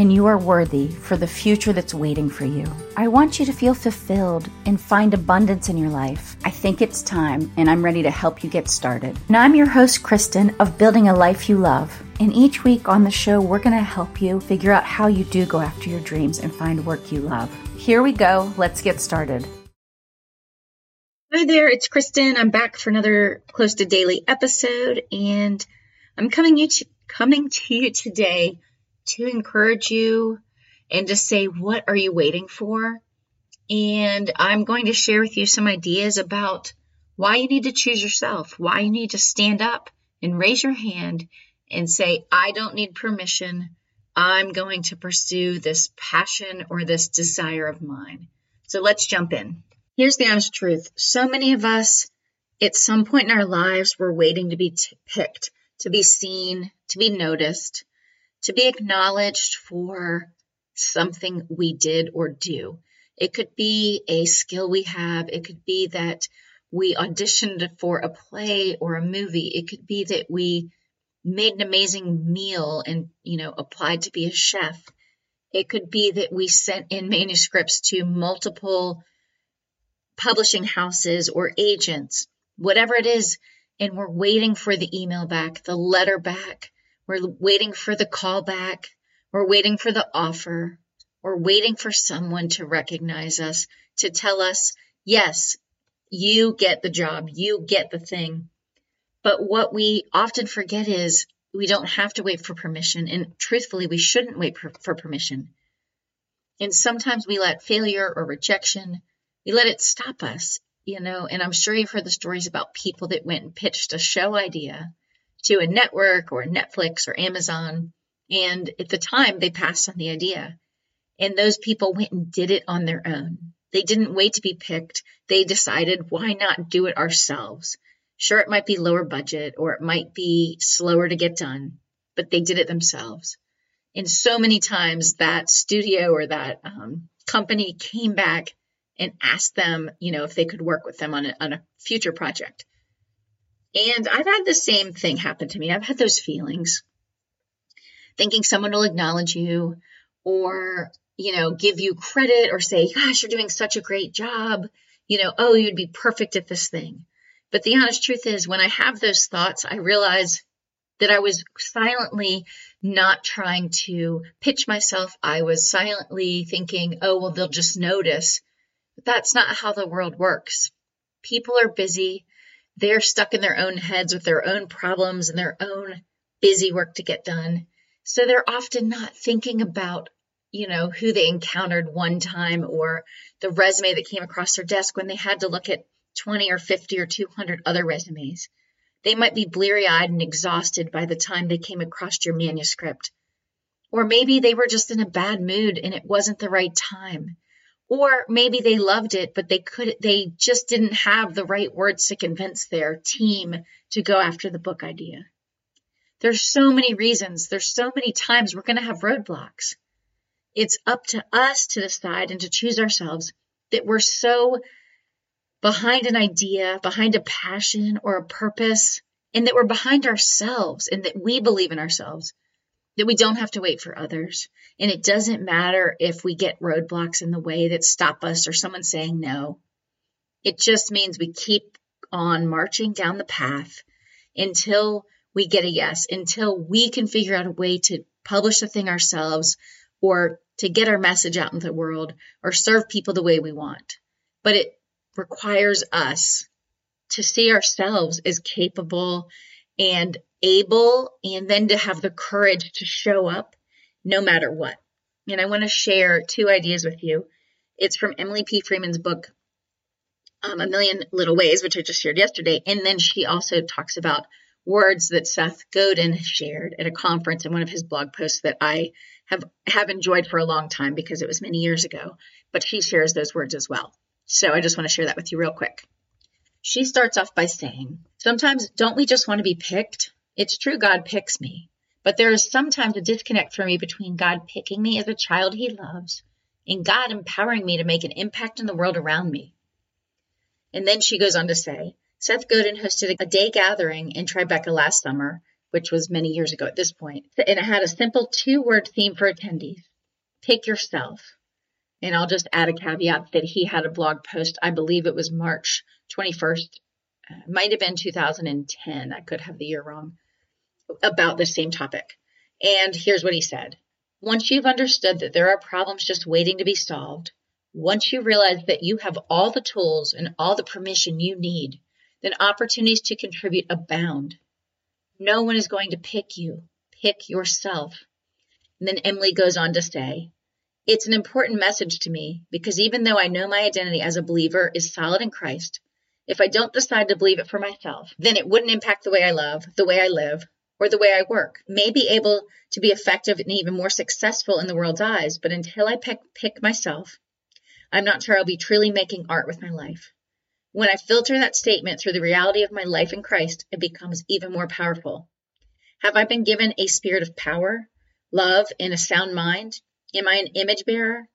and you are worthy for the future that's waiting for you. I want you to feel fulfilled and find abundance in your life. I think it's time, and I'm ready to help you get started. Now, I'm your host, Kristin, of Building a Life You Love. And each week on the show, we're going to help you figure out how you do go after your dreams and find work you love. Here we go. Let's get started. Hi there, it's Kristin. I'm back for another close to daily episode, and I'm coming you to, coming to you today to encourage you and to say what are you waiting for. And I'm going to share with you some ideas about why you need to choose yourself, why you need to stand up and raise your hand and say, I don't need permission. I'm going to pursue this passion or this desire of mine. So let's jump in. Here's the honest truth. So many of us, at some point in our lives, we're waiting to be t- picked, to be seen, to be noticed, to be acknowledged for something we did or do. It could be a skill we have. It could be that we auditioned for a play or a movie. It could be that we made an amazing meal and, you know, applied to be a chef. It could be that we sent in manuscripts to multiple publishing houses or agents, whatever it is, and we're waiting for the email back, the letter back, we're waiting for the callback. we're waiting for the offer, we're waiting for someone to recognize us, to tell us, yes, you get the job, you get the thing. But what we often forget is we don't have to wait for permission. And truthfully, we shouldn't wait for, for permission. And sometimes we let failure or rejection we let it stop us, you know. And I'm sure you've heard the stories about people that went and pitched a show idea to a network or Netflix or Amazon. And at the time, they passed on the idea. And those people went and did it on their own. They didn't wait to be picked. They decided, why not do it ourselves? Sure, it might be lower budget or it might be slower to get done, but they did it themselves. And so many times that studio or that um, company came back and asked them, you know, if they could work with them on a, on a future project. And I've had the same thing happen to me. I've had those feelings, thinking someone will acknowledge you or, you know, give you credit or say, gosh, you're doing such a great job. You know, oh, you'd be perfect at this thing. But the honest truth is, when I have those thoughts, I realize that I was silently not trying to pitch myself. I was silently thinking, oh, well, they'll just notice. But that's not how the world works. People are busy. They're stuck in their own heads with their own problems and their own busy work to get done. So they're often not thinking about, you know, who they encountered one time or the resume that came across their desk when they had to look at 20 or 50 or 200 other resumes. They might be bleary eyed and exhausted by the time they came across your manuscript. Or maybe they were just in a bad mood and it wasn't the right time. Or maybe they loved it, but they could, they just didn't have the right words to convince their team to go after the book idea. There's so many reasons. There's so many times we're going to have roadblocks. It's up to us to decide and to choose ourselves that we're so behind an idea, behind a passion or a purpose, and that we're behind ourselves and that we believe in ourselves that we don't have to wait for others. And it doesn't matter if we get roadblocks in the way that stop us or someone saying no. It just means we keep on marching down the path until we get a yes, until we can figure out a way to publish the thing ourselves or to get our message out into the world or serve people the way we want. But it requires us to see ourselves as capable and able and then to have the courage to show up no matter what. And I want to share two ideas with you. It's from Emily P. Freeman's book, um, A Million Little Ways, which I just shared yesterday. And then she also talks about words that Seth Godin shared at a conference in one of his blog posts that I have, have enjoyed for a long time because it was many years ago. But she shares those words as well. So I just want to share that with you real quick. She starts off by saying, Sometimes don't we just want to be picked? It's true God picks me, but there is sometimes a disconnect for me between God picking me as a child he loves and God empowering me to make an impact in the world around me. And then she goes on to say, Seth Godin hosted a day gathering in Tribeca last summer, which was many years ago at this point, and it had a simple two word theme for attendees pick yourself. And I'll just add a caveat that he had a blog post, I believe it was March 21st, uh, might have been 2010, I could have the year wrong, about the same topic. And here's what he said Once you've understood that there are problems just waiting to be solved, once you realize that you have all the tools and all the permission you need, then opportunities to contribute abound. No one is going to pick you. Pick yourself. And then Emily goes on to say, it's an important message to me because even though I know my identity as a believer is solid in Christ, if I don't decide to believe it for myself, then it wouldn't impact the way I love, the way I live, or the way I work. May be able to be effective and even more successful in the world's eyes, but until I pick, pick myself, I'm not sure I'll be truly making art with my life. When I filter that statement through the reality of my life in Christ, it becomes even more powerful. Have I been given a spirit of power, love, and a sound mind? Am I an image bearer?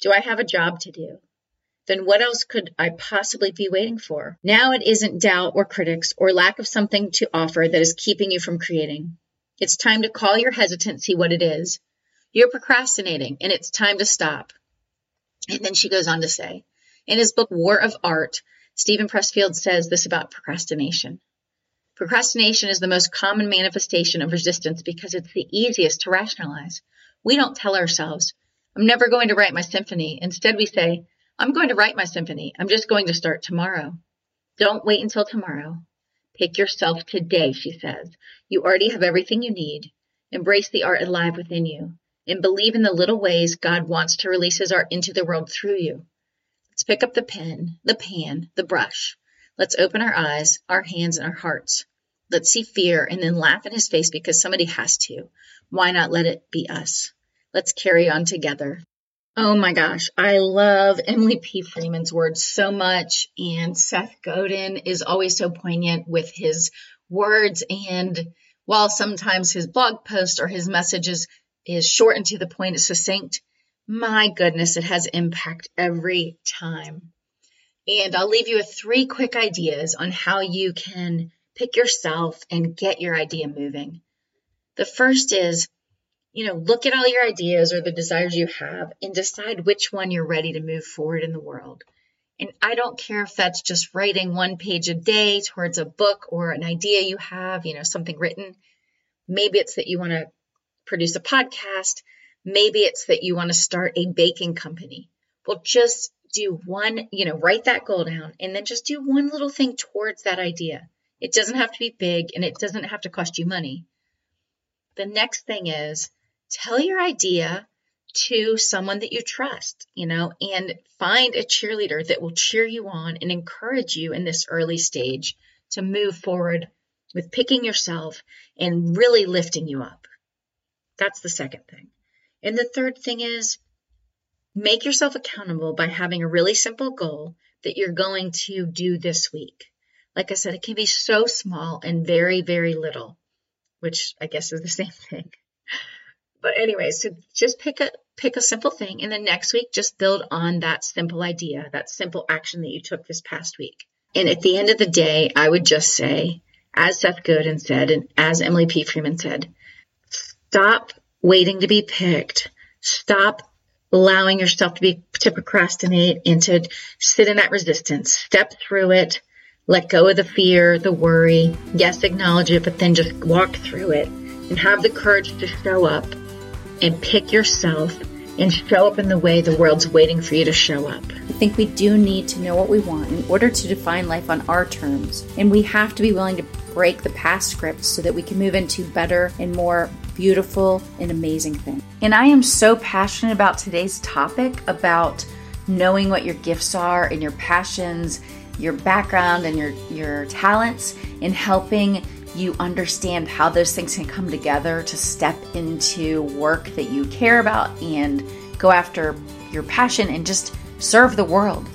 Do I have a job to do? Then what else could I possibly be waiting for? Now it isn't doubt or critics or lack of something to offer that is keeping you from creating. It's time to call your hesitancy what it is. You're procrastinating and it's time to stop. And then she goes on to say, in his book War of Art, Steven Pressfield says this about procrastination. Procrastination is the most common manifestation of resistance because it's the easiest to rationalize. We don't tell ourselves, I'm never going to write my symphony. Instead, we say, I'm going to write my symphony. I'm just going to start tomorrow. Don't wait until tomorrow. Pick yourself today, she says. You already have everything you need. Embrace the art alive within you and believe in the little ways God wants to release his art into the world through you. Let's pick up the pen, the pan, the brush. Let's open our eyes, our hands, and our hearts. Let's see fear and then laugh in his face because somebody has to. Why not let it be us? Let's carry on together. Oh my gosh, I love Emily P. Freeman's words so much, and Seth Godin is always so poignant with his words. And while sometimes his blog post or his messages is short and to the point, it's succinct, my goodness, it has impact every time. And I'll leave you with three quick ideas on how you can pick yourself and get your idea moving. The first is, you know, look at all your ideas or the desires you have and decide which one you're ready to move forward in the world. And I don't care if that's just writing one page a day towards a book or an idea you have, you know, something written. Maybe it's that you want to produce a podcast. Maybe it's that you want to start a baking company. Well, just do one, you know, write that goal down and then just do one little thing towards that idea. It doesn't have to be big and it doesn't have to cost you money. The next thing is tell your idea to someone that you trust, you know, and find a cheerleader that will cheer you on and encourage you in this early stage to move forward with picking yourself and really lifting you up. That's the second thing. And the third thing is make yourself accountable by having a really simple goal that you're going to do this week. Like I said, it can be so small and very, very little, which I guess is the same thing. But anyway, so just pick a pick a simple thing and then next week just build on that simple idea, that simple action that you took this past week. And at the end of the day, I would just say, as Seth Godin said, and as Emily P. Freeman said, stop waiting to be picked. Stop allowing yourself to be to procrastinate and to sit in that resistance. Step through it let go of the fear, the worry. Yes, acknowledge it, but then just walk through it and have the courage to show up and pick yourself and show up in the way the world's waiting for you to show up. I think we do need to know what we want in order to define life on our terms. And we have to be willing to break the past scripts so that we can move into better and more beautiful and amazing things. And I am so passionate about today's topic about knowing what your gifts are and your passions your background and your, your talents in helping you understand how those things can come together to step into work that you care about and go after your passion and just serve the world.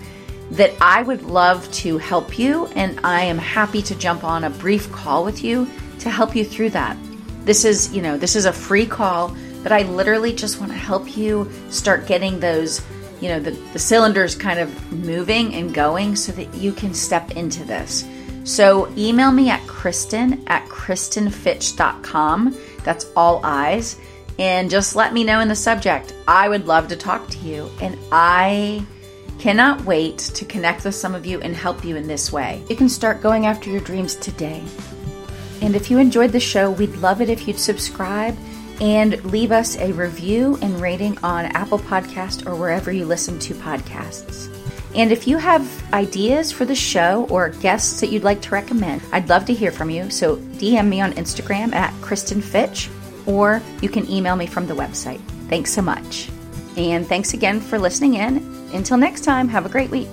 that I would love to help you, and I am happy to jump on a brief call with you to help you through that. This is, you know, this is a free call, but I literally just want to help you start getting those, you know, the, the cylinders kind of moving and going so that you can step into this. So email me at Kristin at KristinFitch.com. That's all eyes. And just let me know in the subject. I would love to talk to you. And I cannot wait to connect with some of you and help you in this way. You can start going after your dreams today. And if you enjoyed the show, we'd love it if you'd subscribe and leave us a review and rating on Apple Podcast or wherever you listen to podcasts. And if you have ideas for the show or guests that you'd like to recommend, I'd love to hear from you. So DM me on Instagram at Kristin Fitch, or you can email me from the website. Thanks so much. And thanks again for listening in. Until next time, have a great week.